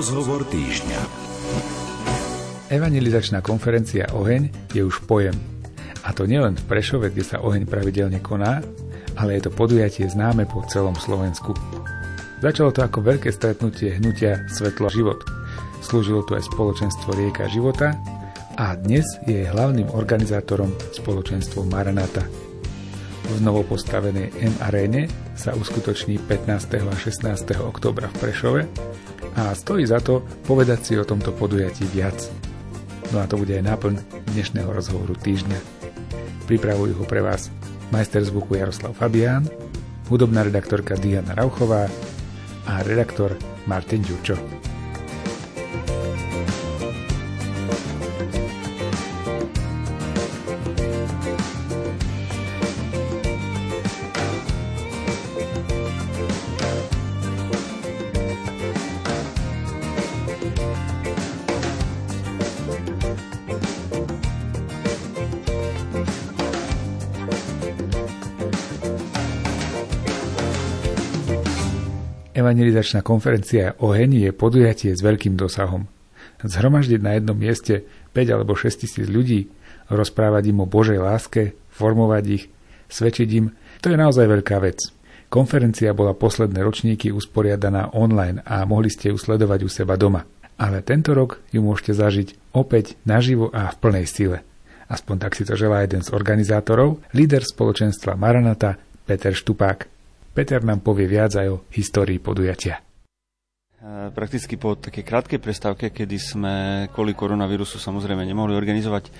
Rozhovor týždňa. Evangelizačná konferencia Oheň je už pojem. A to nielen v Prešove, kde sa oheň pravidelne koná, ale je to podujatie známe po celom Slovensku. Začalo to ako veľké stretnutie hnutia Svetlo život. Slúžilo tu aj spoločenstvo Rieka života a dnes je hlavným organizátorom spoločenstvo Maranata. V novopostavenej M aréne sa uskutoční 15. a 16. oktobra v Prešove a stojí za to povedať si o tomto podujatí viac. No a to bude aj náplň dnešného rozhovoru týždňa. Pripravujú ho pre vás majster zvuku Jaroslav Fabián, hudobná redaktorka Diana Rauchová a redaktor Martin Ďurčo. Evangelizačná konferencia Oheň je podujatie s veľkým dosahom. Zhromaždiť na jednom mieste 5 alebo 6 tisíc ľudí, rozprávať im o Božej láske, formovať ich, svedčiť im, to je naozaj veľká vec. Konferencia bola posledné ročníky usporiadaná online a mohli ste ju sledovať u seba doma. Ale tento rok ju môžete zažiť opäť naživo a v plnej sile. Aspoň tak si to želá jeden z organizátorov, líder spoločenstva Maranata, Peter Štupák. Peter nám povie viac aj o histórii podujatia. E, prakticky po takej krátkej prestávke, kedy sme kvôli koronavírusu samozrejme nemohli organizovať e,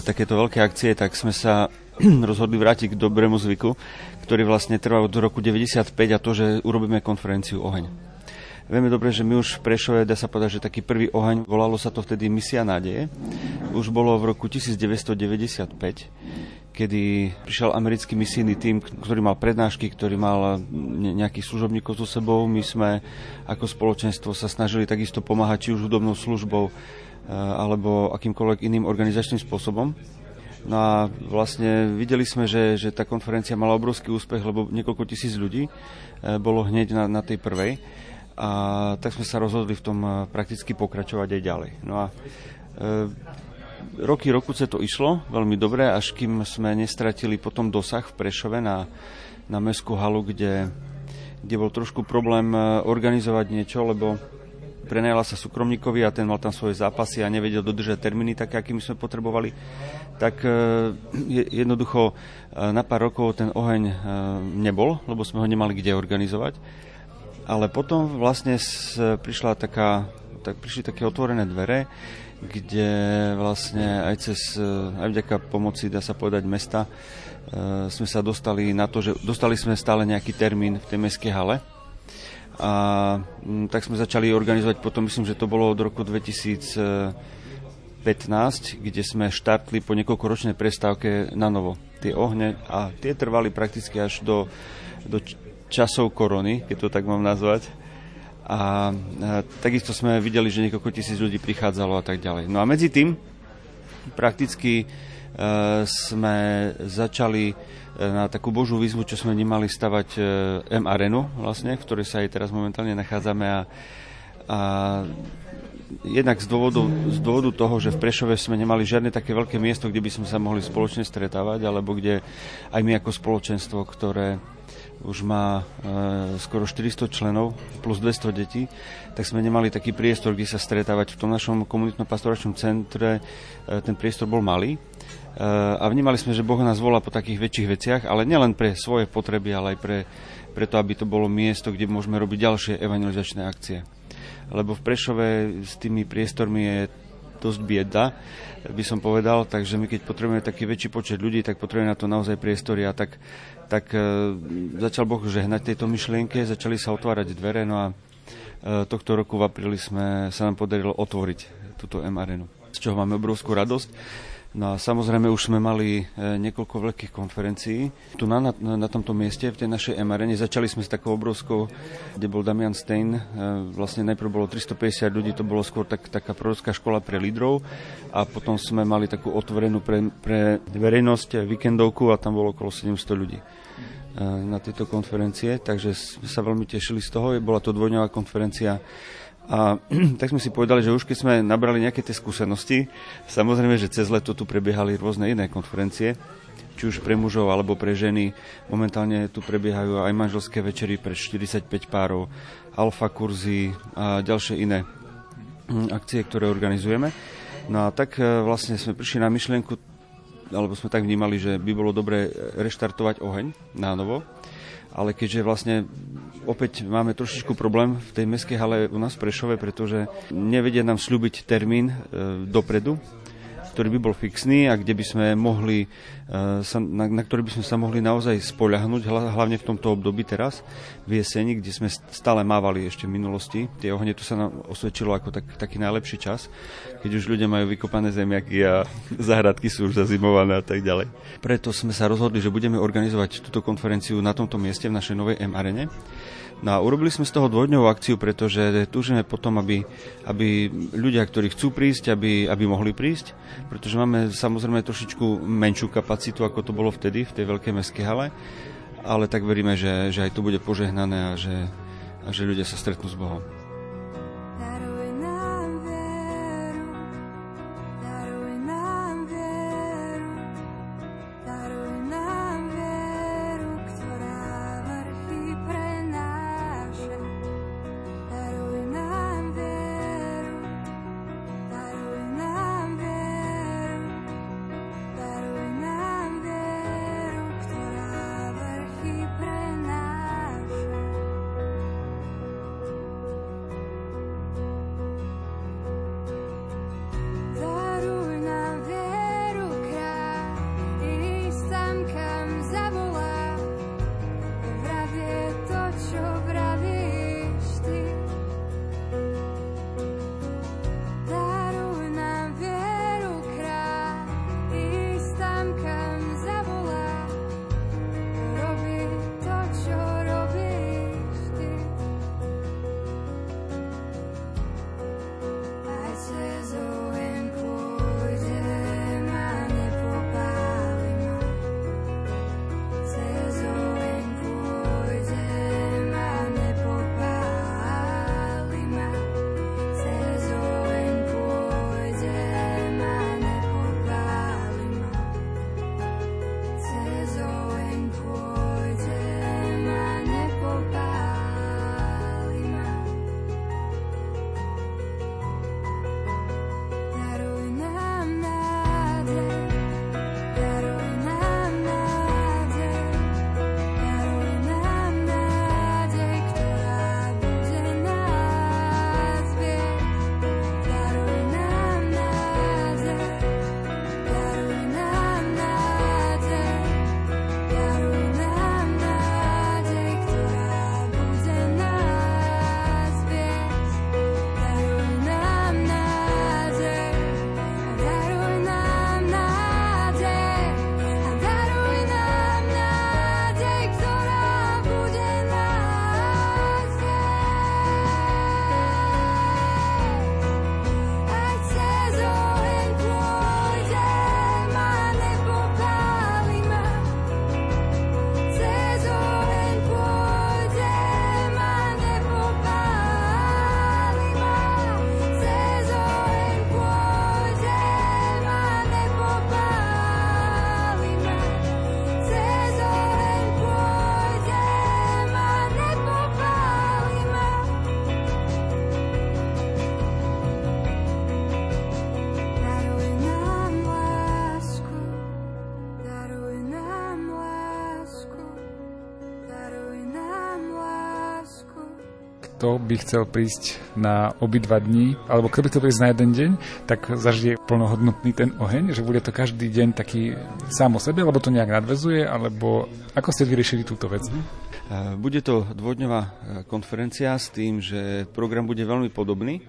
takéto veľké akcie, tak sme sa rozhodli vrátiť k dobrému zvyku, ktorý vlastne trvá od roku 95 a to, že urobíme konferenciu Oheň. Vieme dobre, že my už v Prešove, dá sa povedať, že taký prvý oheň, volalo sa to vtedy Misia nádeje. Už bolo v roku 1995 kedy prišiel americký misijný tým, ktorý mal prednášky, ktorý mal nejakých služobníkov so sebou. My sme ako spoločenstvo sa snažili takisto pomáhať či už hudobnou službou eh, alebo akýmkoľvek iným organizačným spôsobom. No a vlastne videli sme, že, že tá konferencia mala obrovský úspech, lebo niekoľko tisíc ľudí eh, bolo hneď na, na tej prvej. A tak sme sa rozhodli v tom eh, prakticky pokračovať aj ďalej. No a roky rokuce to išlo veľmi dobre, až kým sme nestratili potom dosah v Prešove na, na Mestskú halu, kde, kde bol trošku problém e, organizovať niečo, lebo prenajala sa súkromníkovi a ten mal tam svoje zápasy a nevedel dodržať termíny také, akými sme potrebovali, tak e, jednoducho e, na pár rokov ten oheň nebol, lebo sme ho nemali kde organizovať. Ale potom vlastne prišla taká, tak prišli také otvorené dvere, kde vlastne aj cez, eh, aj vďaka pomoci, dá sa povedať, mesta, eh, sme sa dostali na to, že dostali sme stále nejaký termín v tej mestskej hale. A mm, tak sme začali organizovať potom, myslím, že to bolo od roku 2015, kde sme štartli po niekoľkoročnej prestávke na novo tie ohne a tie trvali prakticky až do, do časov korony, keď to tak mám nazvať a, a takisto sme videli, že niekoľko tisíc ľudí prichádzalo a tak ďalej. No a medzi tým prakticky e, sme začali e, na takú božú výzvu, čo sme nemali stavať e, M Arenu, vlastne, v ktorej sa aj teraz momentálne nachádzame a, a jednak z dôvodu, z dôvodu toho, že v Prešove sme nemali žiadne také veľké miesto, kde by sme sa mohli spoločne stretávať, alebo kde aj my ako spoločenstvo, ktoré už má e, skoro 400 členov plus 200 detí, tak sme nemali taký priestor, kde sa stretávať. V tom našom komunitno-pastoračnom centre e, ten priestor bol malý. E, a vnímali sme, že Boh nás volá po takých väčších veciach, ale nielen pre svoje potreby, ale aj pre, to, aby to bolo miesto, kde môžeme robiť ďalšie evangelizačné akcie. Lebo v Prešove s tými priestormi je dosť bieda, by som povedal, takže my keď potrebujeme taký väčší počet ľudí, tak potrebujeme na to naozaj priestory. A tak tak e, začal Boh žehnať tejto myšlienke, začali sa otvárať dvere, no a e, tohto roku v apríli sme, sa nám podarilo otvoriť túto M arenu, z čoho máme obrovskú radosť. No a samozrejme už sme mali e, niekoľko veľkých konferencií. Tu na, na, na tomto mieste, v tej našej MRN, začali sme s takou obrovskou, kde bol Damian Stein. Vlastne najprv bolo 350 ľudí, to bolo skôr tak, taká prorocká škola pre lídrov. A potom sme mali takú otvorenú pre, pre verejnosť víkendovku a tam bolo okolo 700 ľudí na tejto konferencie, takže sme sa veľmi tešili z toho. Bola to dvojňová konferencia A tak sme si povedali, že už keď sme nabrali nejaké tie skúsenosti, samozrejme, že cez leto tu prebiehali rôzne iné konferencie, či už pre mužov alebo pre ženy. Momentálne tu prebiehajú aj manželské večery pre 45 párov, alfa kurzy a ďalšie iné hm, akcie, ktoré organizujeme. No a tak e, vlastne sme prišli na myšlienku, alebo sme tak vnímali, že by bolo dobre reštartovať oheň na novo ale keďže vlastne opäť máme trošičku problém v tej mestskej hale u nás v Prešove, pretože nevedia nám slúbiť termín e, dopredu, ktorý by bol fixný a kde by sme mohli, e, sa, na, na ktorý by sme sa mohli naozaj spoľahnúť, hlavne v tomto období teraz, v jeseni, kde sme stále mávali ešte v minulosti. Tie ohne, to sa nám osvedčilo ako tak, taký najlepší čas, keď už ľudia majú vykopané zemiaky a zahradky sú už zazimované a tak ďalej. Preto sme sa rozhodli, že budeme organizovať túto konferenciu na tomto mieste v našej novej M arene No a urobili sme z toho dvojdňovú akciu, pretože túžime potom, aby, aby ľudia, ktorí chcú prísť, aby, aby mohli prísť, pretože máme samozrejme trošičku menšiu kapacitu, ako to bolo vtedy v tej veľkej mestskej hale, ale tak veríme, že, že aj to bude požehnané a že, a že ľudia sa stretnú s Bohom. By chcel prísť na obidva dní, alebo kto by chcel prísť na jeden deň, tak zažije plnohodnotný ten oheň, že bude to každý deň taký sám o sebe, alebo to nejak nadvezuje, alebo ako ste vyriešili túto vec? Mhm. Bude to dvojdňová e, konferencia s tým, že program bude veľmi podobný.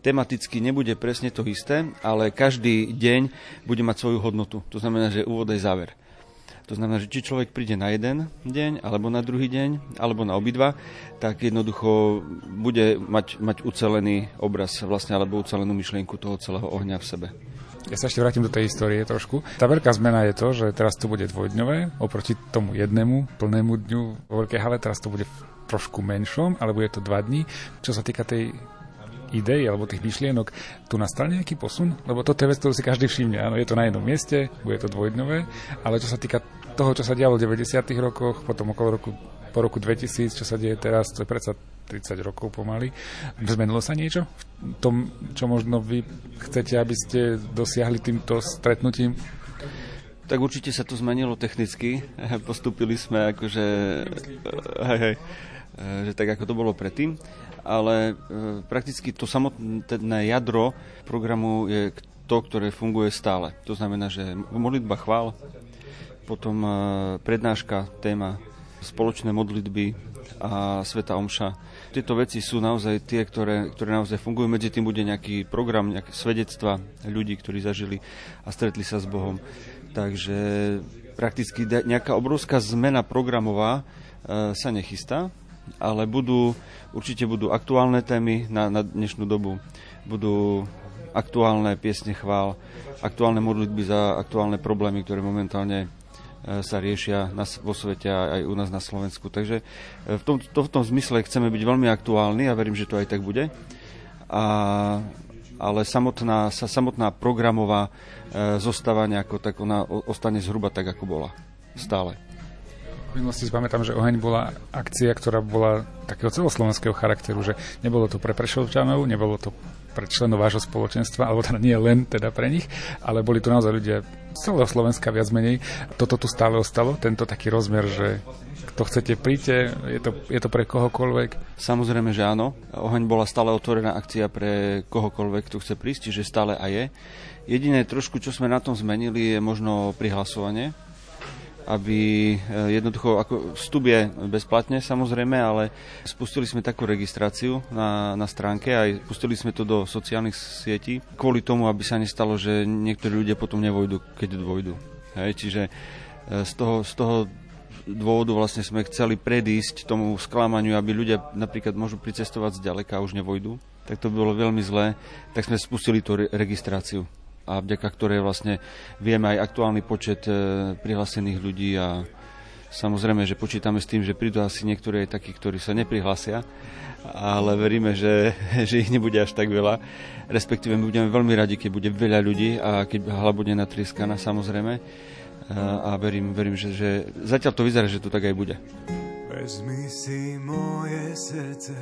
Tematicky nebude presne to isté, ale každý deň bude mať svoju hodnotu. To znamená, že úvod aj záver. To znamená, že či človek príde na jeden deň, alebo na druhý deň, alebo na obidva, tak jednoducho bude mať, mať ucelený obraz vlastne, alebo ucelenú myšlienku toho celého ohňa v sebe. Ja sa ešte vrátim do tej histórie trošku. Tá veľká zmena je to, že teraz to bude dvojdňové, oproti tomu jednému plnému dňu vo veľkej hale, teraz to bude trošku menšom, ale bude to dva dní. Čo sa týka tej ideí alebo tých myšlienok, tu nastal nejaký posun? Lebo toto je vec, ktorú si každý všimne. Áno, je to na jednom mieste, bude to dvojdňové, ale čo sa týka toho, čo sa dialo v 90. rokoch, potom okolo roku, po roku 2000, čo sa deje teraz, to je predsa 30 rokov pomaly. Zmenilo sa niečo v tom, čo možno vy chcete, aby ste dosiahli týmto stretnutím? Tak určite sa to zmenilo technicky. Postupili sme akože... Hej, hej, že tak ako to bolo predtým. Ale e, prakticky to samotné jadro programu je to, ktoré funguje stále. To znamená, že modlitba chvál, potom e, prednáška, téma spoločné modlitby a Sveta Omša. Tieto veci sú naozaj tie, ktoré, ktoré naozaj fungujú. Medzi tým bude nejaký program, nejaké svedectva ľudí, ktorí zažili a stretli sa s Bohom. Takže prakticky nejaká obrovská zmena programová e, sa nechystá, ale budú, určite budú aktuálne témy na, na dnešnú dobu. Budú aktuálne piesne chvál, aktuálne modlitby za aktuálne problémy, ktoré momentálne sa riešia vo svete aj u nás na Slovensku. Takže e, v tom, to, v tom zmysle chceme byť veľmi aktuálni a verím, že to aj tak bude. A, ale samotná, sa, samotná programová E, zostáva nejako, tak ona ostane zhruba tak, ako bola. Stále. V minulosti si pamätám, že Oheň bola akcia, ktorá bola takého celoslovenského charakteru, že nebolo to pre Prešovčanov, nebolo to pre členov vášho spoločenstva, alebo teda nie len teda pre nich, ale boli tu naozaj ľudia z celého Slovenska viac menej. Toto tu stále ostalo, tento taký rozmer, že kto chcete, príďte, je to, je to pre kohokoľvek? Samozrejme, že áno. Oheň bola stále otvorená akcia pre kohokoľvek, kto chce prísť, čiže stále aj je. Jediné trošku, čo sme na tom zmenili, je možno prihlasovanie, aby eh, jednoducho, ako vstup je bezplatne samozrejme, ale spustili sme takú registráciu na, na stránke a pustili sme to do sociálnych sietí kvôli tomu, aby sa nestalo, že niektorí ľudia potom nevojdu, keď dôjdu. Hej, čiže eh, z toho, z toho dôvodu vlastne sme chceli predísť tomu sklamaniu, aby ľudia napríklad môžu pricestovať z ďaleka a už nevojdu. Tak to bolo veľmi zlé, tak sme spustili tú re- registráciu a vďaka ktorej vlastne vieme aj aktuálny počet e, prihlásených ľudí a samozrejme, že počítame s tým, že prídu asi niektorí aj takí, ktorí sa neprihlásia, ale veríme, že, že ich nebude až tak veľa. Respektíve my budeme veľmi radi, keď bude veľa ľudí a keď hala bude natrieskaná samozrejme. E, a verím, verím že, že zatiaľ to vyzerá, že to tak aj bude. Vezmi si moje srdce,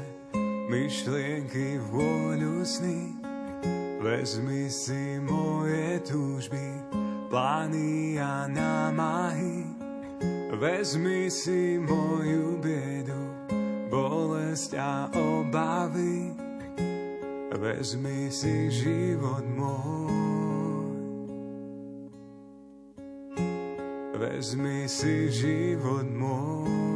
myšlienky, vôľu, sny, Vezmi si moje túžby, plány a námahy. Vezmi si moju biedu, bolesť a obavy. Vezmi si život môj. Vezmi si život môj.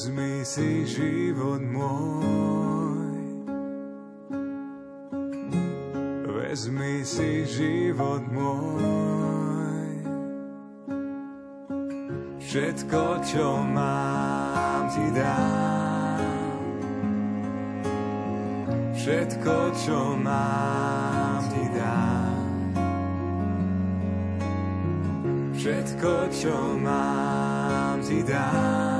Vezmi si život môj. Vezmi si život môj. Všetko, čo mám, ti dám. všetko, čo mám, ti dám. Všetko, čo mám, ti dám.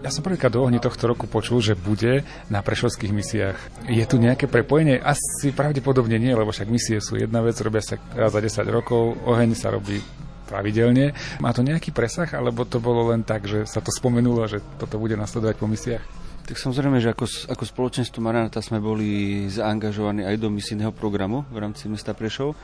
Ja som prvýkrát do ohni tohto roku počul, že bude na prešovských misiách. Je tu nejaké prepojenie? Asi pravdepodobne nie, lebo však misie sú jedna vec, robia sa raz za 10 rokov, oheň sa robí pravidelne. Má to nejaký presah, alebo to bolo len tak, že sa to spomenulo, že toto bude nasledovať po misiách? Tak samozrejme, že ako, ako spoločenstvo Maranata sme boli zaangažovaní aj do misijného programu v rámci mesta Prešov,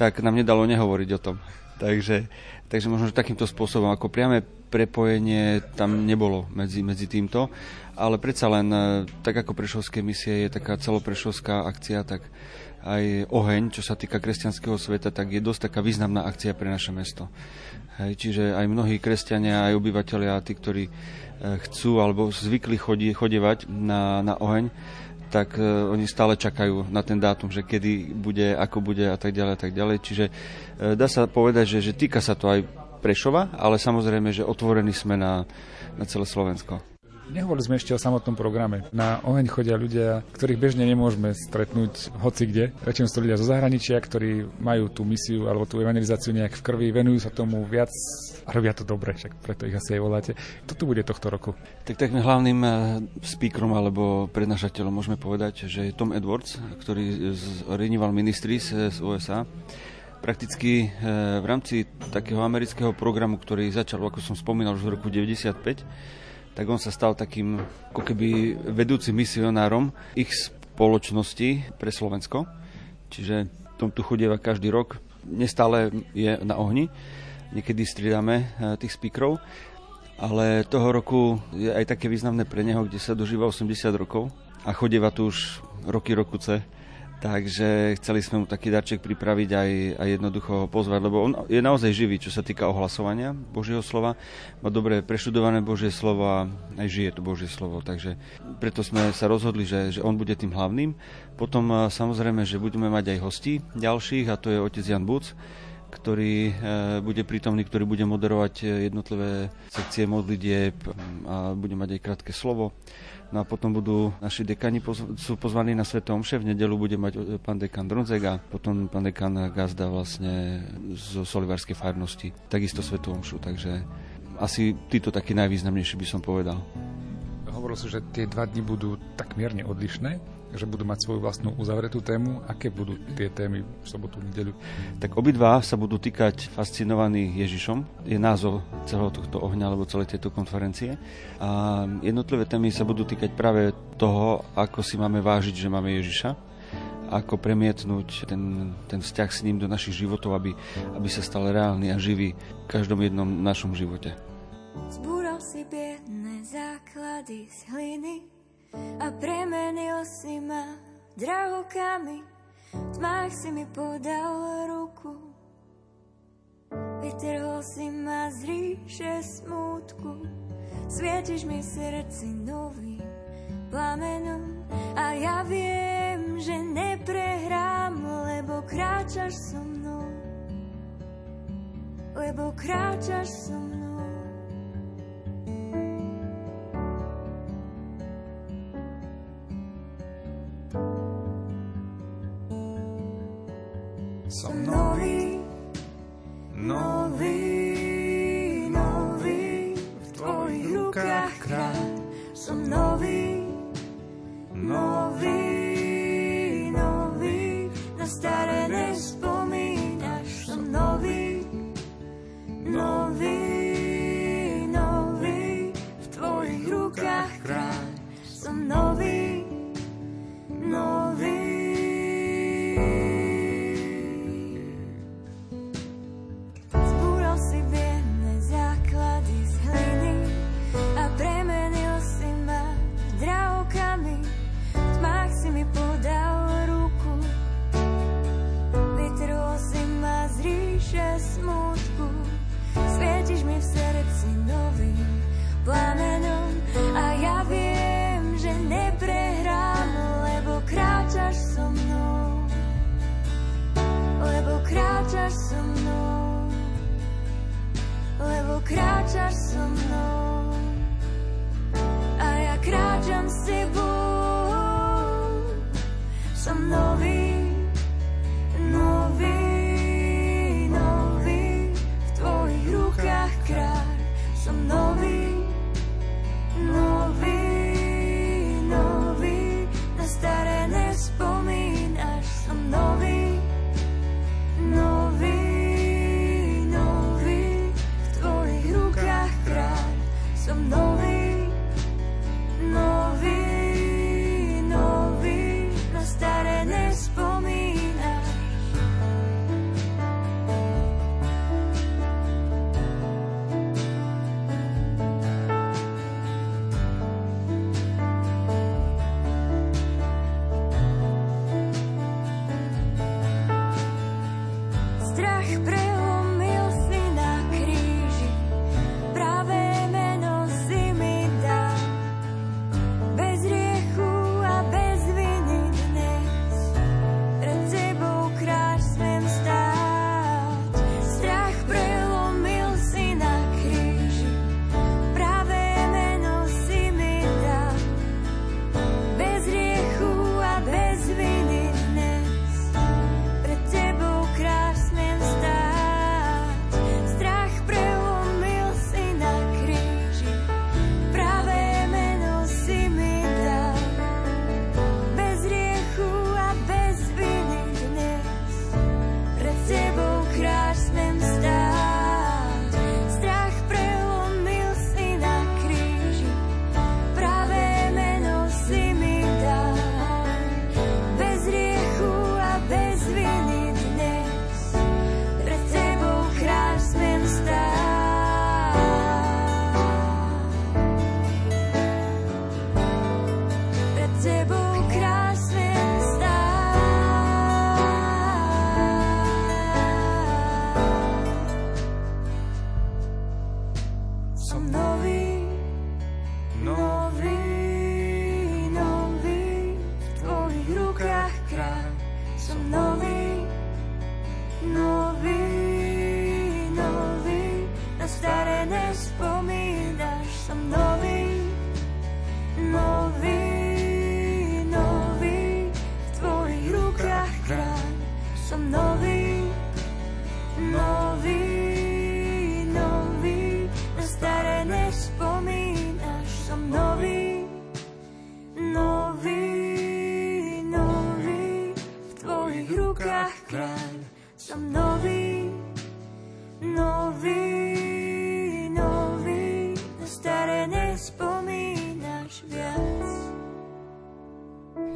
tak nám nedalo nehovoriť o tom. Takže, takže možno, že takýmto spôsobom, ako priame prepojenie tam nebolo medzi, medzi týmto, ale predsa len, e, tak ako Prešovské misie je taká celoprešovská akcia, tak aj oheň, čo sa týka kresťanského sveta, tak je dosť taká významná akcia pre naše mesto. Hej, čiže aj mnohí kresťania, aj obyvateľia, tí, ktorí e, chcú alebo zvykli chodi, chodevať na, na oheň, tak uh, oni stále čakajú na ten dátum, že kedy bude, ako bude a tak ďalej a tak ďalej. Čiže uh, dá sa povedať, že, že týka sa to aj Prešova, ale samozrejme, že otvorení sme na, na celé Slovensko. Nehovorili sme ešte o samotnom programe. Na oheň chodia ľudia, ktorých bežne nemôžeme stretnúť hoci kde. Väčšinou sú to ľudia zo zahraničia, ktorí majú tú misiu alebo tú evangelizáciu nejak v krvi, venujú sa tomu viac a robia to dobre, však preto ich asi aj voláte. Toto bude tohto roku. Tak takým hlavným eh, speakerom alebo prednášateľom môžeme povedať, že je Tom Edwards, ktorý z Renewal Ministries z USA prakticky eh, v rámci takého amerického programu, ktorý začal, ako som spomínal, už v roku 95, tak on sa stal takým ako keby vedúcim misionárom ich spoločnosti pre Slovensko. Čiže tom tu chodieva každý rok. Nestále je na ohni. Niekedy striedame eh, tých speakerov. Ale toho roku je aj také významné pre neho, kde sa dožíva 80 rokov a chodieva tu už roky, rokuce Takže chceli sme mu taký darček pripraviť aj, aj jednoducho ho pozvať, lebo on je naozaj živý, čo sa týka ohlasovania Božieho slova. Má dobre preštudované Božie slovo a aj žije to Božie slovo. Takže preto sme sa rozhodli, že, že on bude tým hlavným. Potom samozrejme, že budeme mať aj hostí ďalších a to je otec Jan Buc, ktorý e, bude prítomný, ktorý bude moderovať jednotlivé sekcie modlitieb a bude mať aj krátke slovo. No a potom budú naši dekani poz- sú pozvaní na Svetom Omše. V nedelu bude mať e, pán dekan Dronzek a potom pán dekan Gazda vlastne zo Solivárskej farnosti. Takisto Svetom Omšu, takže asi títo takí najvýznamnejší by som povedal. Hovorilo sa, že tie dva dni budú tak mierne odlišné že budú mať svoju vlastnú uzavretú tému. Aké budú tie témy v sobotu, nedeľu? Tak obidva sa budú týkať fascinovaní Ježišom. Je názov celého tohto ohňa alebo celej tejto konferencie. A jednotlivé témy sa budú týkať práve toho, ako si máme vážiť, že máme Ježiša ako premietnúť ten, ten vzťah s ním do našich životov, aby, aby sa stal reálny a živý v každom jednom našom živote. Zbúral si biedne základy z hliny a premenil si ma drahokami. Tmách si mi podal ruku, vytrhol si ma z ríše smútku. Svietiš mi srdci nový plamenom a ja viem, že neprehrám, lebo kráčaš so mnou. Lebo kráčaš so mnou.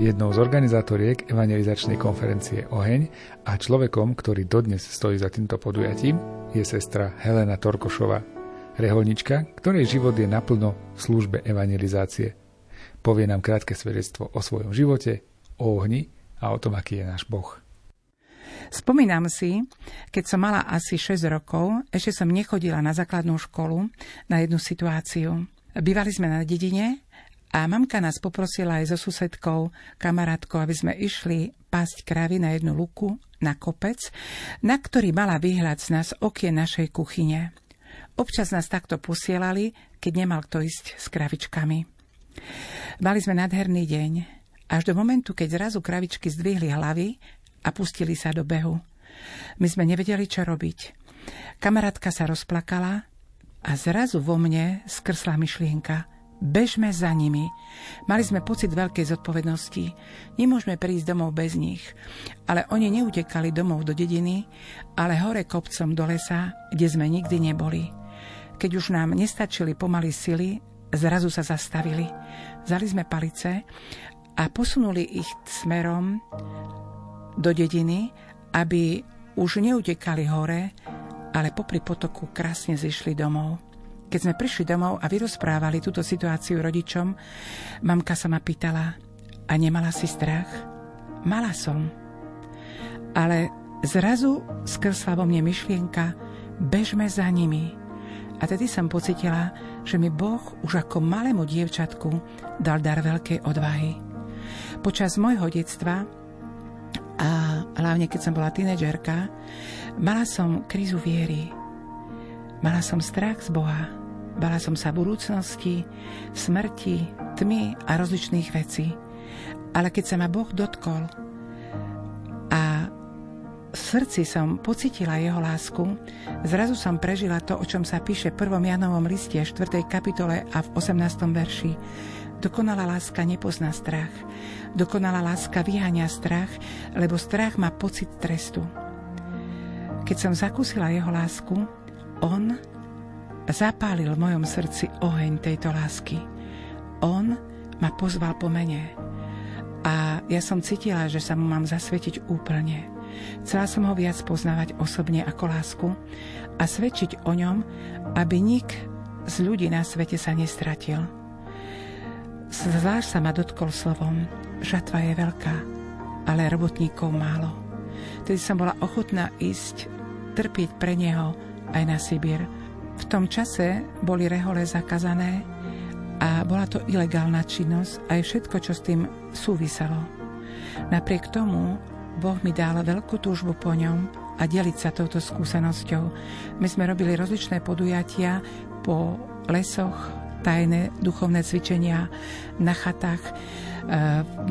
Jednou z organizátoriek evangelizačnej konferencie Oheň a človekom, ktorý dodnes stojí za týmto podujatím, je sestra Helena Torkošova, reholnička, ktorej život je naplno v službe evangelizácie. Povie nám krátke svedectvo o svojom živote, o ohni a o tom, aký je náš Boh. Spomínam si, keď som mala asi 6 rokov, ešte som nechodila na základnú školu, na jednu situáciu. Bývali sme na dedine a mamka nás poprosila aj so susedkou, kamarátkou, aby sme išli pásť kravy na jednu luku, na kopec, na ktorý mala výhľad z nás okien našej kuchyne. Občas nás takto posielali, keď nemal kto ísť s kravičkami. Mali sme nádherný deň, až do momentu, keď zrazu kravičky zdvihli hlavy a pustili sa do behu. My sme nevedeli, čo robiť. Kamarátka sa rozplakala a zrazu vo mne skrsla myšlienka – Bežme za nimi. Mali sme pocit veľkej zodpovednosti. Nemôžeme prísť domov bez nich. Ale oni neutekali domov do dediny, ale hore kopcom do lesa, kde sme nikdy neboli. Keď už nám nestačili pomaly sily, zrazu sa zastavili. Zali sme palice a posunuli ich smerom do dediny, aby už neutekali hore, ale popri potoku krásne zišli domov. Keď sme prišli domov a vyrozprávali túto situáciu rodičom, mamka sa ma pýtala, a nemala si strach? Mala som. Ale zrazu skrsla vo mne myšlienka, bežme za nimi. A tedy som pocitila, že mi Boh už ako malému dievčatku dal dar veľkej odvahy. Počas môjho detstva a hlavne keď som bola tínedžerka, mala som krízu viery. Mala som strach z Boha. Bala som sa budúcnosti, smrti, tmy a rozličných vecí. Ale keď sa ma Boh dotkol a v srdci som pocitila jeho lásku, zrazu som prežila to, o čom sa píše v 1. Janovom liste 4. kapitole a v 18. verši. Dokonalá láska nepozná strach. Dokonalá láska vyháňa strach, lebo strach má pocit trestu. Keď som zakúsila jeho lásku, on zapálil v mojom srdci oheň tejto lásky. On ma pozval po mene. A ja som cítila, že sa mu mám zasvetiť úplne. Chcela som ho viac poznávať osobne ako lásku a svedčiť o ňom, aby nik z ľudí na svete sa nestratil. Zvlášť sa ma dotkol slovom, žatva je veľká, ale robotníkov málo. Tedy som bola ochotná ísť, trpieť pre neho aj na Sibír, v tom čase boli rehole zakazané a bola to ilegálna činnosť aj všetko, čo s tým súviselo. Napriek tomu Boh mi dal veľkú túžbu po ňom a deliť sa touto skúsenosťou. My sme robili rozličné podujatia po lesoch, tajné duchovné cvičenia na chatách. E,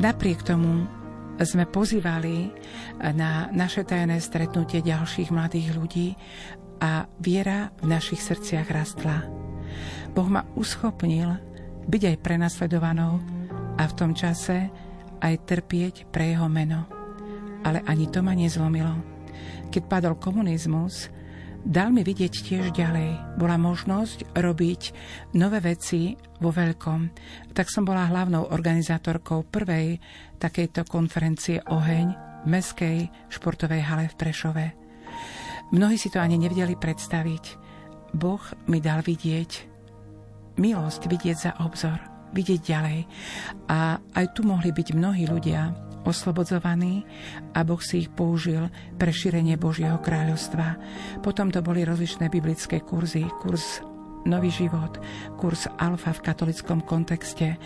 napriek tomu sme pozývali na naše tajné stretnutie ďalších mladých ľudí a viera v našich srdciach rastla. Boh ma uschopnil byť aj prenasledovanou a v tom čase aj trpieť pre jeho meno. Ale ani to ma nezlomilo. Keď padol komunizmus, dal mi vidieť tiež ďalej. Bola možnosť robiť nové veci vo veľkom. Tak som bola hlavnou organizátorkou prvej takejto konferencie Oheň v Mestskej športovej hale v Prešove. Mnohí si to ani nevedeli predstaviť. Boh mi dal vidieť milosť, vidieť za obzor, vidieť ďalej. A aj tu mohli byť mnohí ľudia oslobodzovaní a Boh si ich použil pre šírenie Božieho kráľovstva. Potom to boli rozličné biblické kurzy, kurz Nový život, kurz Alfa v katolickom kontexte. E,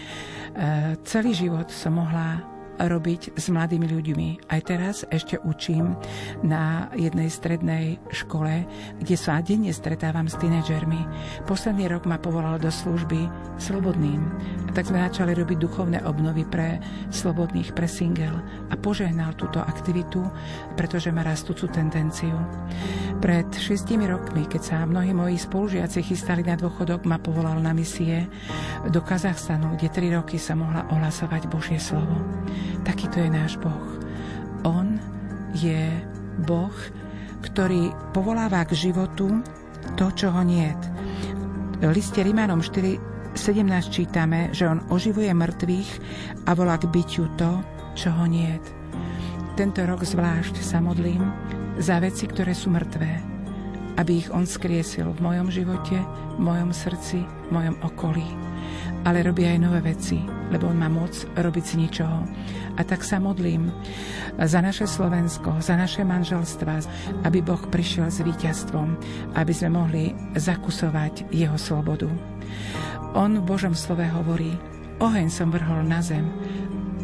celý život som mohla robiť s mladými ľuďmi. Aj teraz ešte učím na jednej strednej škole, kde sa denne stretávam s tínedžermi. Posledný rok ma povolal do služby slobodným. A tak sme začali robiť duchovné obnovy pre slobodných, pre single a požehnal túto aktivitu, pretože má rastúcu tendenciu. Pred šestimi rokmi, keď sa mnohí moji spolužiaci chystali na dôchodok, ma povolal na misie do Kazachstanu, kde tri roky sa mohla ohlasovať Božie slovo. Takýto je náš Boh. On je Boh, ktorý povoláva k životu to, čo ho niet. V liste Rimanom 4, 17 čítame, že on oživuje mŕtvych a volá k bytiu to, čo ho niet. Tento rok zvlášť sa modlím za veci, ktoré sú mŕtvé, aby ich on skriesil v mojom živote, v mojom srdci, v mojom okolí. Ale robí aj nové veci, lebo on má moc robiť z ničoho. A tak sa modlím za naše Slovensko, za naše manželstva, aby Boh prišiel s víťazstvom, aby sme mohli zakusovať jeho slobodu. On v Božom slove hovorí, oheň som vrhol na zem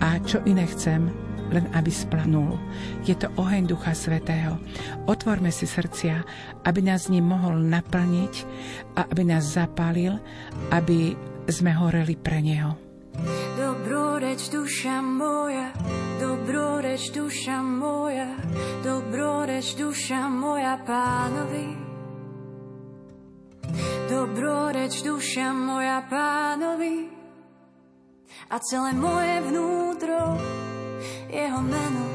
a čo iné chcem, len aby splanul. Je to oheň Ducha Svetého. Otvorme si srdcia, aby nás ním mohol naplniť a aby nás zapálil, aby sme horeli pre Neho. Dobroreč duša moja, dobroreč duša moja, dobroreč duša moja pánovi. Do Dobroreč duša moja pánovi a celé moje vnútro jeho meno.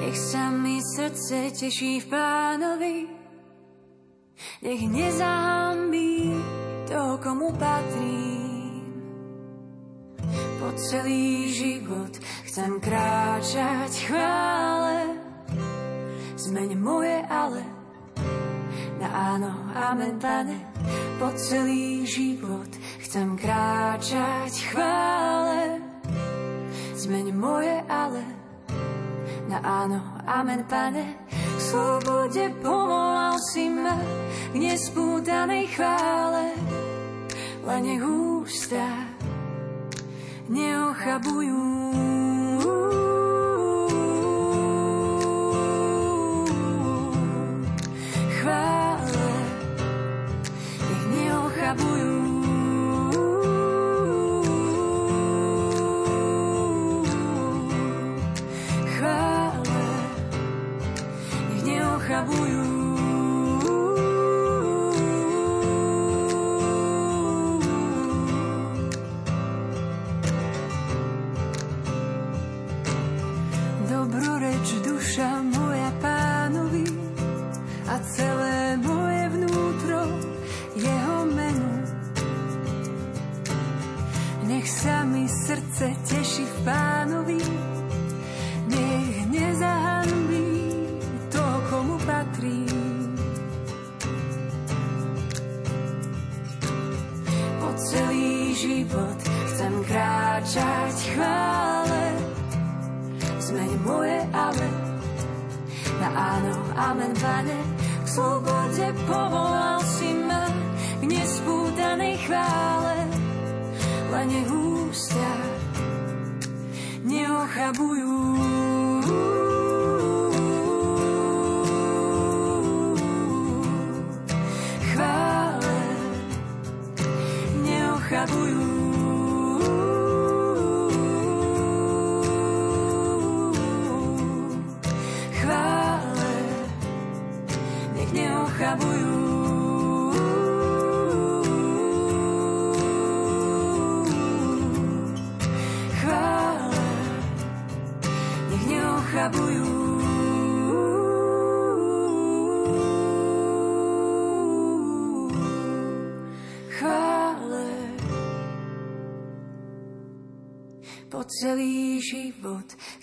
Nech sa mi srdce teší v pánovi, nech nezahambí toho, komu patrím. Po celý život chcem kráčať chvále, zmeň moje ale na áno, amen, pane, po celý život chcem kráčať chvále. Zmeň moje ale na áno, amen, pane, v slobode povolal si ma k nespútanej chvále. Len nech ústa neochabujú celý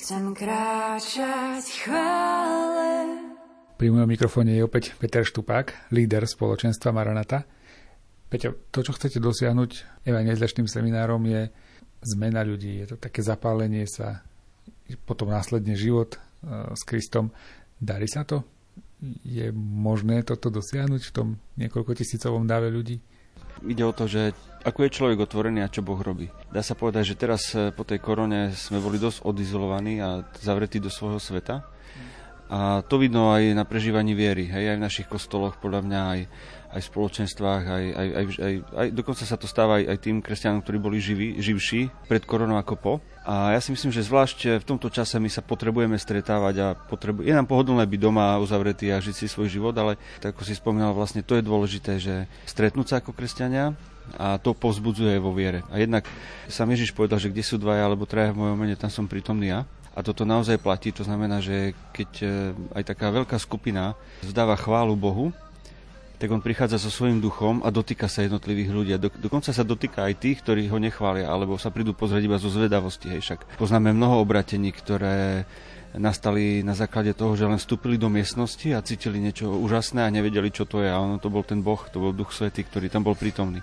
chcem kráčať chvále. Pri mojom mikrofóne je opäť Peter Štupák, líder spoločenstva Maranata. Peťo, to, čo chcete dosiahnuť evangelizačným seminárom, je zmena ľudí. Je to také zapálenie sa, potom následne život e, s Kristom. Darí sa to? Je možné toto dosiahnuť v tom niekoľko tisícovom dáve ľudí? Ide o to, že ako je človek otvorený a čo Boh robí. Dá sa povedať, že teraz eh, po tej korone sme boli dosť odizolovaní a zavretí do svojho sveta. A to vidno aj na prežívaní viery, hej, aj v našich kostoloch, podľa mňa aj, aj v spoločenstvách, aj, aj, aj, aj, aj, dokonca sa to stáva aj, aj tým kresťanom, ktorí boli živí, živší pred koronou ako po. A ja si myslím, že zvlášť v tomto čase my sa potrebujeme stretávať a potrebu- je nám pohodlné byť doma uzavretý a žiť si svoj život, ale tak ako si spomínal, vlastne to je dôležité, že stretnúť sa ako kresťania, a to povzbudzuje vo viere. A jednak sa Ježiš povedal, že kde sú dvaja alebo traja v mojom mene, tam som prítomný ja. A toto naozaj platí, to znamená, že keď e, aj taká veľká skupina vzdáva chválu Bohu, tak on prichádza so svojím duchom a dotýka sa jednotlivých ľudí. Do, dokonca sa dotýka aj tých, ktorí ho nechvália, alebo sa prídu pozrieť iba zo zvedavosti. Hej, však poznáme mnoho obratení, ktoré nastali na základe toho, že len vstúpili do miestnosti a cítili niečo úžasné a nevedeli, čo to je. A ono to bol ten Boh, to bol Duch Svetý, ktorý tam bol prítomný.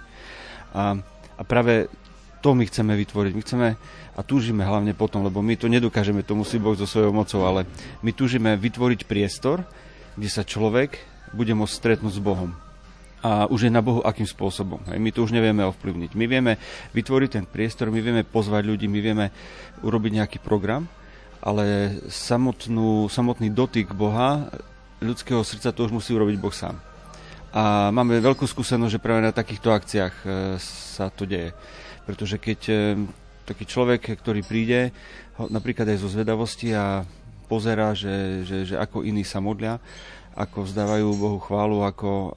A, a práve to my chceme vytvoriť. My chceme a túžime hlavne potom, lebo my to nedokážeme, to musí Boh so svojou mocou, ale my túžime vytvoriť priestor, kde sa človek bude môcť stretnúť s Bohom. A už je na Bohu akým spôsobom. My to už nevieme ovplyvniť. My vieme vytvoriť ten priestor, my vieme pozvať ľudí, my vieme urobiť nejaký program, ale samotnú, samotný dotyk Boha, ľudského srdca, to už musí urobiť Boh sám. A máme veľkú skúsenosť, že práve na takýchto akciách e, sa to deje. Pretože keď e, taký človek, ktorý príde, napríklad aj zo zvedavosti a pozera, že, že, že ako iní sa modlia, ako vzdávajú Bohu chválu, ako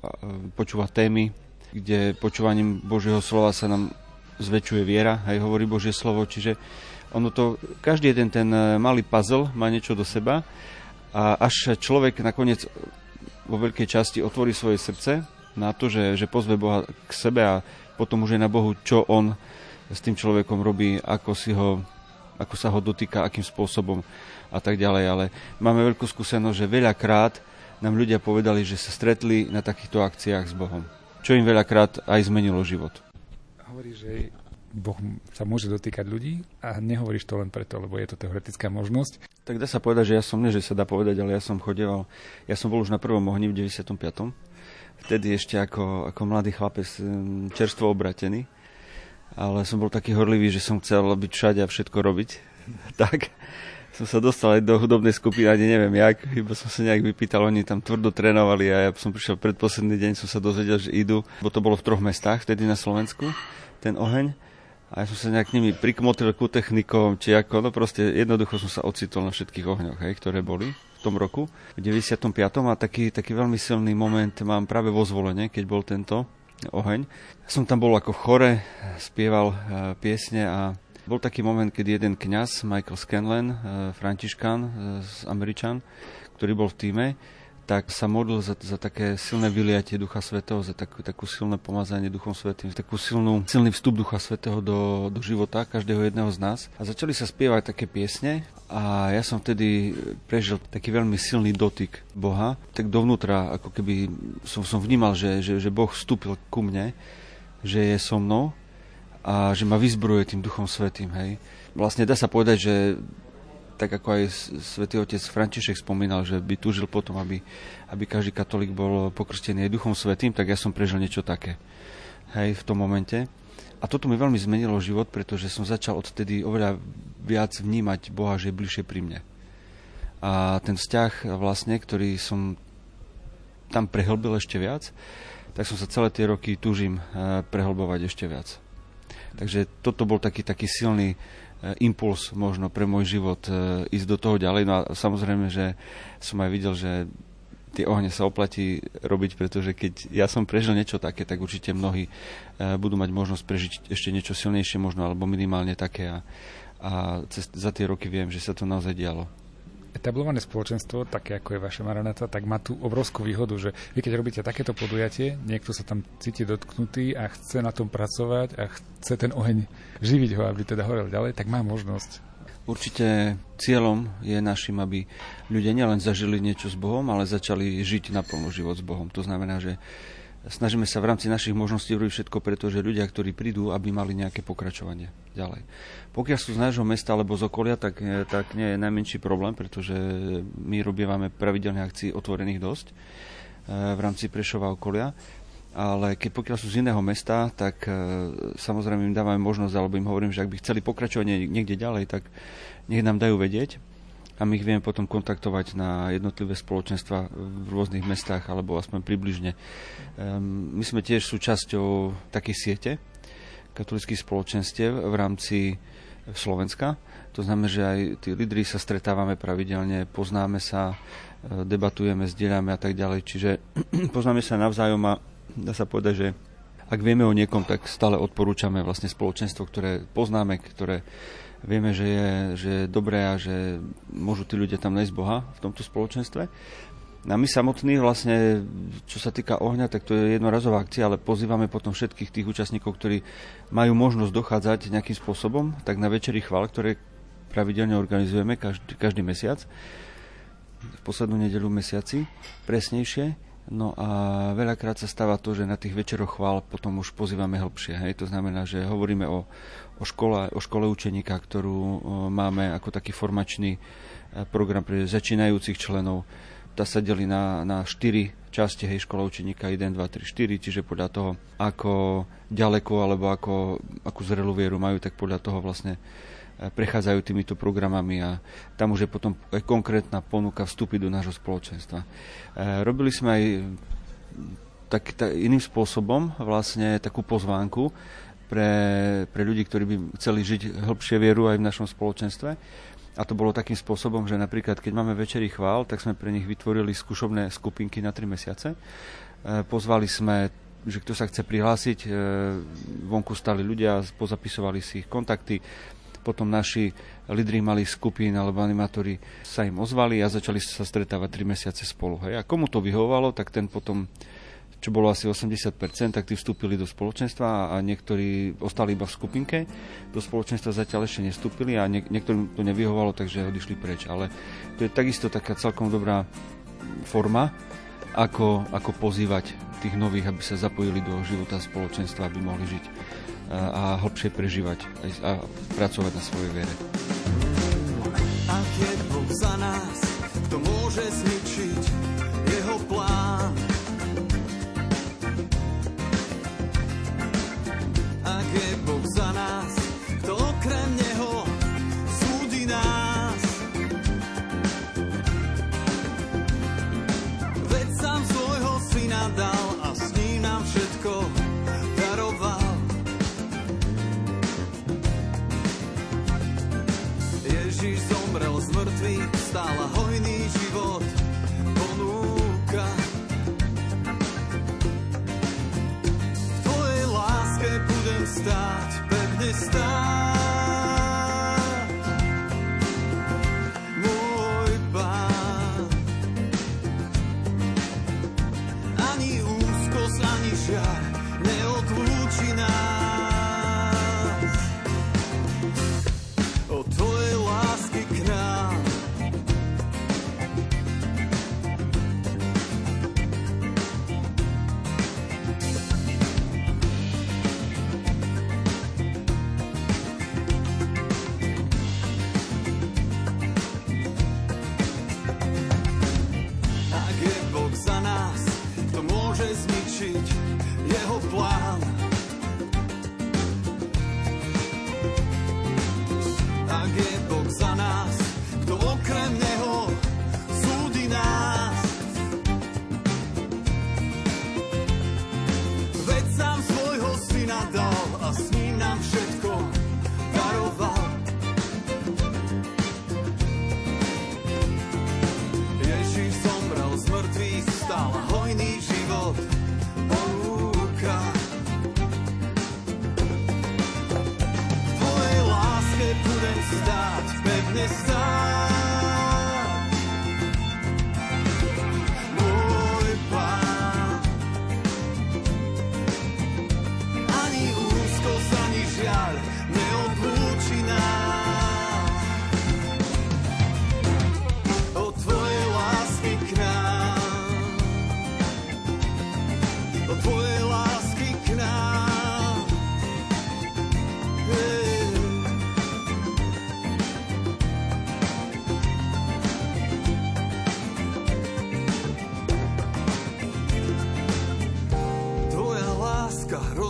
počúva témy, kde počúvaním Božieho slova sa nám zväčšuje viera, aj hovorí Božie slovo, čiže ono to, každý jeden ten malý puzzle má niečo do seba a až človek nakoniec vo veľkej časti otvorí svoje srdce na to, že, že pozve Boha k sebe a potom už je na Bohu, čo on s tým človekom robí, ako, si ho, ako sa ho dotýka, akým spôsobom a tak ďalej. Ale máme veľkú skúsenosť, že veľakrát nám ľudia povedali, že sa stretli na takýchto akciách s Bohom. Čo im veľakrát aj zmenilo život. Hovorí, že Boh sa môže dotýkať ľudí a nehovoríš to len preto, lebo je to teoretická možnosť. Tak dá sa povedať, že ja som, nie že sa dá povedať, ale ja som chodieval, ja som bol už na prvom ohni v 95 vtedy ešte ako, ako mladý chlapec čerstvo obratený. Ale som bol taký horlivý, že som chcel byť všade a všetko robiť. tak som sa dostal aj do hudobnej skupiny, ani neviem jak, iba som sa nejak vypýtal, oni tam tvrdo trénovali a ja som prišiel predposledný deň, som sa dozvedel, že idú, bo to bolo v troch mestách vtedy na Slovensku, ten oheň. A ja som sa nejak nimi prikmotril ku technikom, či ako, no proste jednoducho som sa ocitol na všetkých ohňoch, hej, ktoré boli v tom roku, v 95. a taký, taký veľmi silný moment mám práve vo zvolenie, keď bol tento oheň. Som tam bol ako chore, spieval e, piesne a bol taký moment, keď jeden kňaz, Michael Scanlon, e, františkán, e, Američan, ktorý bol v týme, tak sa modlil za, za také silné vyliatie Ducha Svetého, za takú, takú silné pomazanie Duchom Svetým, takú silnú, silný vstup Ducha Svetého do, do života každého jedného z nás. A začali sa spievať také piesne a ja som vtedy prežil taký veľmi silný dotyk Boha, tak dovnútra, ako keby som, som vnímal, že, že, že Boh vstúpil ku mne, že je so mnou a že ma vyzbruje tým Duchom Svetým. Hej. Vlastne dá sa povedať, že tak ako aj svätý otec František spomínal, že by túžil potom, aby, aby každý katolík bol pokrstený aj Duchom Svetým, tak ja som prežil niečo také. Hej, v tom momente. A toto mi veľmi zmenilo život, pretože som začal odtedy oveľa viac vnímať Boha, že je bližšie pri mne. A ten vzťah vlastne, ktorý som tam prehlbil ešte viac, tak som sa celé tie roky túžim eh, prehlbovať ešte viac. Takže toto bol taký, taký silný E, impuls možno pre môj život e, ísť do toho ďalej. No a samozrejme, že som aj videl, že tie ohne sa oplatí robiť, pretože keď ja som prežil niečo také, tak určite mnohí e, budú mať možnosť prežiť ešte niečo silnejšie možno, alebo minimálne také a, a cez, za tie roky viem, že sa to naozaj dialo etablované spoločenstvo, také ako je vaša Maranata, tak má tú obrovskú výhodu, že vy keď robíte takéto podujatie, niekto sa tam cíti dotknutý a chce na tom pracovať a chce ten oheň živiť ho, aby teda horel ďalej, tak má možnosť. Určite cieľom je našim, aby ľudia nielen zažili niečo s Bohom, ale začali žiť naplno život s Bohom. To znamená, že snažíme sa v rámci našich možností robiť všetko, pretože ľudia, ktorí prídu, aby mali nejaké pokračovanie ďalej. Pokiaľ sú z nášho mesta alebo z okolia, tak, eh, tak nie je najmenší problém, pretože my robievame pravidelné akcie otvorených dosť eh, v rámci Prešova okolia. Ale keď pokiaľ sú z iného mesta, tak eh, samozrejme im dávame možnosť, alebo im hovorím, že ak by chceli pokračovať niekde ďalej, tak nech nám dajú vedieť a my ich vieme potom kontaktovať na jednotlivé spoločenstva v rôznych mestách alebo aspoň približne. Ehm, my sme tiež súčasťou takej siete katolických spoločenstiev v rámci Slovenska. To znamená, že aj tí lídry sa stretávame pravidelne, poznáme sa, e, debatujeme, zdieľame a tak ďalej. Čiže poznáme sa navzájom a dá sa povedať, že ak vieme o niekom, tak stále odporúčame vlastne spoločenstvo, ktoré poznáme, ktoré vieme, že je, že je dobré a že môžu tí ľudia tam nájsť Boha v tomto spoločenstve. A my samotní vlastne, čo sa týka ohňa, tak to je jednorazová akcia, ale pozývame potom všetkých tých účastníkov, ktorí majú možnosť dochádzať nejakým spôsobom, tak na večeri chval, ktoré pravidelne organizujeme každý, každý mesiac, v poslednú nedelu mesiaci, presnejšie, No a veľakrát sa stáva to, že na tých večeroch chvál potom už pozývame hĺbšie. Hej? To znamená, že hovoríme o, o, škole, o škole učeníka, ktorú máme ako taký formačný e, program pre začínajúcich členov. Tá sa delí na, na 4 časti, hej, škola učeníka 1, 2, 3, 4, čiže podľa toho, ako ďaleko alebo ako, akú zrelú vieru majú, tak podľa toho vlastne prechádzajú týmito programami a tam už je potom aj konkrétna ponuka vstúpiť do nášho spoločenstva. E, robili sme aj tak, tak iným spôsobom vlastne takú pozvánku pre, pre ľudí, ktorí by chceli žiť hĺbšie vieru aj v našom spoločenstve. A to bolo takým spôsobom, že napríklad keď máme večerí chvál, tak sme pre nich vytvorili skúšobné skupinky na 3 mesiace. E, pozvali sme že kto sa chce prihlásiť, e, vonku stali ľudia, pozapisovali si ich kontakty, potom naši lídry malých skupín alebo animátori sa im ozvali a začali sa stretávať 3 mesiace spolu. Hej. A komu to vyhovovalo, tak ten potom čo bolo asi 80%, tak tí vstúpili do spoločenstva a niektorí ostali iba v skupinke. Do spoločenstva zatiaľ ešte nestúpili a niek- niektorým to nevyhovalo, takže odišli preč. Ale to je takisto taká celkom dobrá forma, ako, ako pozývať tých nových, aby sa zapojili do života spoločenstva, aby mohli žiť a, hlbšie prežívať a pracovať na svojej viere. A keď Boh za nás, kto môže zničiť jeho plán? Stáť, pevne stáť.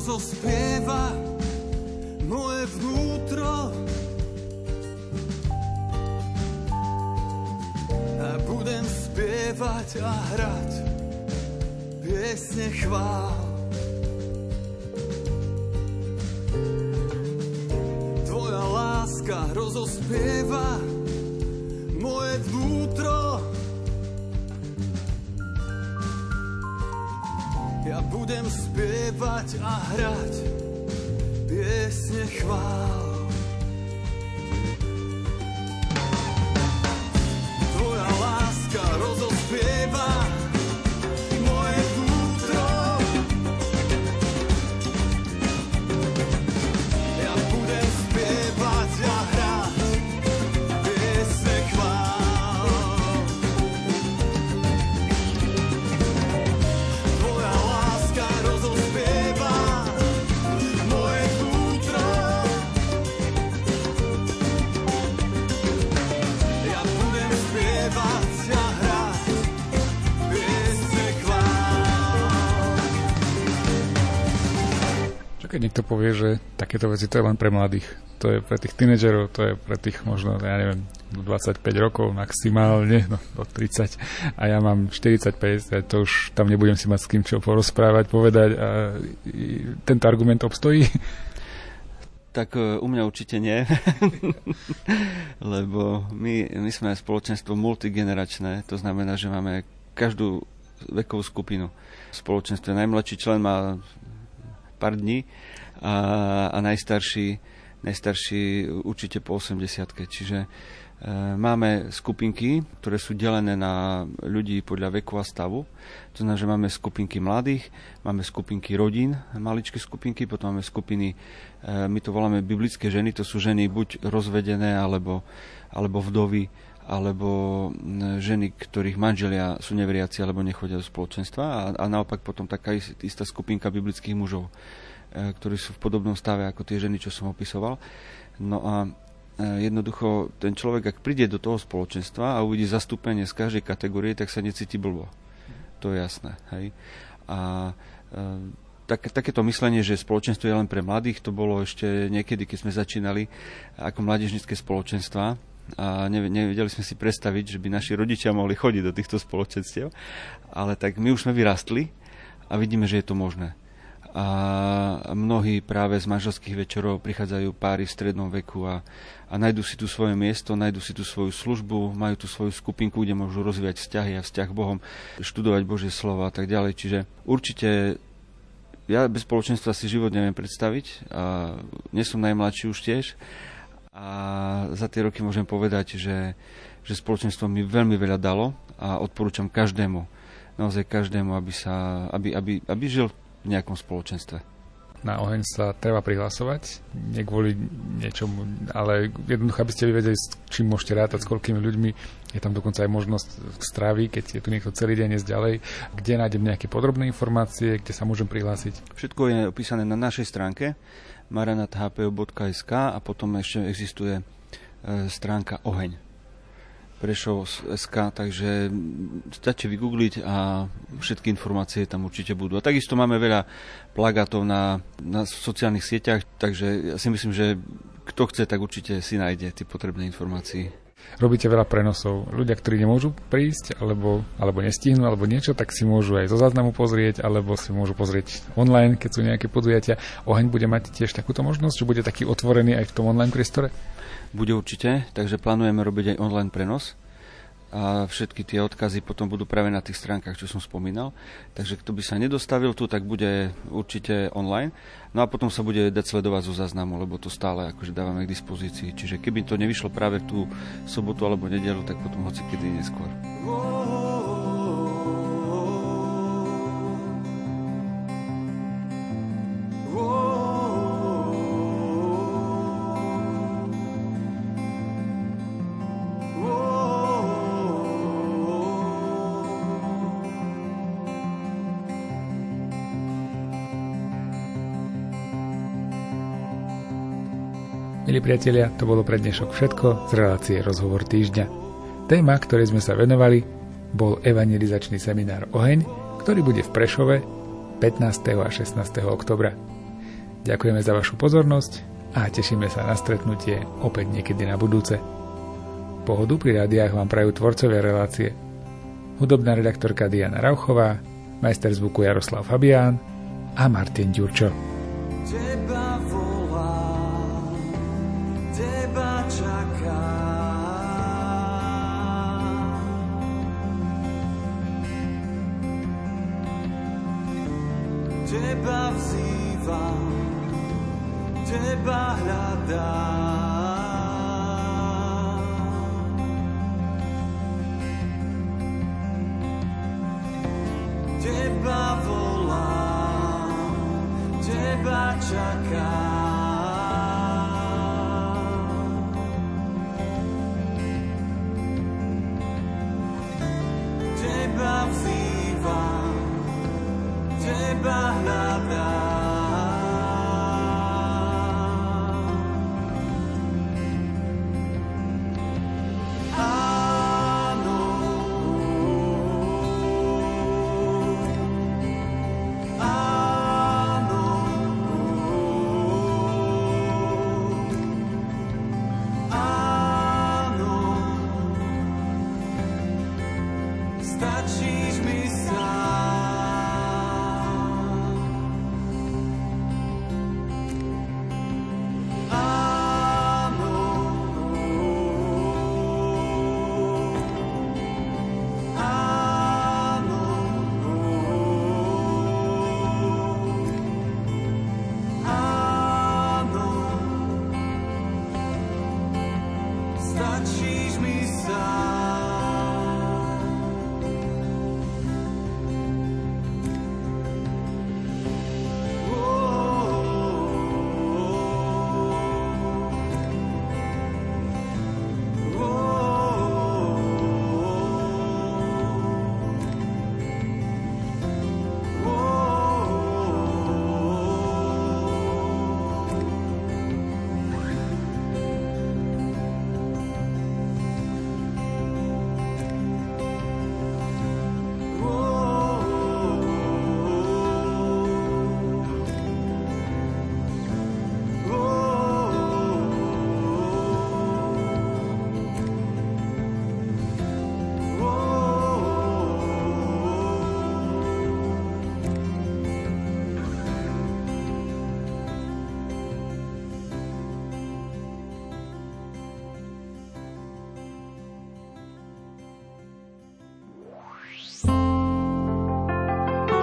Rozospieva moje vnútro a budem spievať a hrať piesne chvál. Tvoja láska rozospieva moje vnútro budem spievať a hrať piesne chvál. Niekto povie, že takéto veci to je len pre mladých, to je pre tých tínedžerov, to je pre tých možno, ja neviem, do 25 rokov maximálne, no do 30 a ja mám 45, a to už tam nebudem si mať s kým čo porozprávať, povedať a tento argument obstojí. Tak e, u mňa určite nie, lebo my, my sme spoločenstvo multigeneračné, to znamená, že máme každú vekovú skupinu. V spoločenstve najmladší člen má pár dní a, a najstarší, najstarší určite po 80 Čiže E, máme skupinky, ktoré sú delené na ľudí podľa veku a stavu. To znamená, že máme skupinky mladých, máme skupinky rodín, maličké skupinky, potom máme skupiny, e, my to voláme biblické ženy, to sú ženy buď rozvedené, alebo, alebo vdovy, alebo ženy, ktorých manželia sú neveriaci alebo nechodia do spoločenstva. A, a naopak potom taká istá skupinka biblických mužov, ktorí sú v podobnom stave ako tie ženy, čo som opisoval. No a E, jednoducho ten človek, ak príde do toho spoločenstva a uvidí zastúpenie z každej kategórie, tak sa necíti blbo. To je jasné. Hej? A e, tak, takéto myslenie, že spoločenstvo je len pre mladých, to bolo ešte niekedy, keď sme začínali ako mládežnické spoločenstva a nevedeli sme si predstaviť, že by naši rodičia mohli chodiť do týchto spoločenstiev, ale tak my už sme vyrastli a vidíme, že je to možné a mnohí práve z manželských večerov prichádzajú páry v strednom veku a, a nájdu si tu svoje miesto, nájdu si tu svoju službu, majú tu svoju skupinku, kde môžu rozvíjať vzťahy a vzťah Bohom, študovať Božie slovo a tak ďalej. Čiže určite ja bez spoločenstva si život neviem predstaviť a nie som najmladší už tiež a za tie roky môžem povedať, že, že spoločenstvo mi veľmi veľa dalo a odporúčam každému, naozaj každému, aby, sa, aby, aby, aby žil v nejakom spoločenstve. Na oheň sa treba prihlasovať, nie kvôli niečomu, ale jednoducho, aby ste vy vedeli, s čím môžete rátať, s koľkými ľuďmi. Je tam dokonca aj možnosť stravy, keď je tu niekto celý deň ďalej. Kde nájdem nejaké podrobné informácie, kde sa môžem prihlásiť? Všetko je opísané na našej stránke maranathpo.sk a potom ešte existuje e, stránka Oheň. Prešov SK, takže stačí vygoogliť a všetky informácie tam určite budú. A takisto máme veľa plagátov na, na sociálnych sieťach, takže ja si myslím, že kto chce, tak určite si nájde tie potrebné informácie. Robíte veľa prenosov. Ľudia, ktorí nemôžu prísť, alebo, alebo nestihnú, alebo niečo, tak si môžu aj zo záznamu pozrieť, alebo si môžu pozrieť online, keď sú nejaké podujatia. Oheň bude mať tiež takúto možnosť, že bude taký otvorený aj v tom online priestore? Bude určite, takže plánujeme robiť aj online prenos a všetky tie odkazy potom budú práve na tých stránkach, čo som spomínal. Takže kto by sa nedostavil tu, tak bude určite online. No a potom sa bude dať sledovať zo záznamu, lebo to stále akože dávame k dispozícii. Čiže keby to nevyšlo práve tú sobotu alebo nedelu, tak potom hoci kedy neskôr. Milí priatelia, to bolo pre dnešok všetko z relácie Rozhovor týždňa. Téma, ktorej sme sa venovali, bol evangelizačný seminár Oheň, ktorý bude v Prešove 15. a 16. oktobra. Ďakujeme za vašu pozornosť a tešíme sa na stretnutie opäť niekedy na budúce. Pohodu pri rádiách vám prajú tvorcovia relácie. Hudobná redaktorka Diana Rauchová, majster zvuku Jaroslav Fabián a Martin Ďurčo. Teba Teba vzývam, Teba hľadám.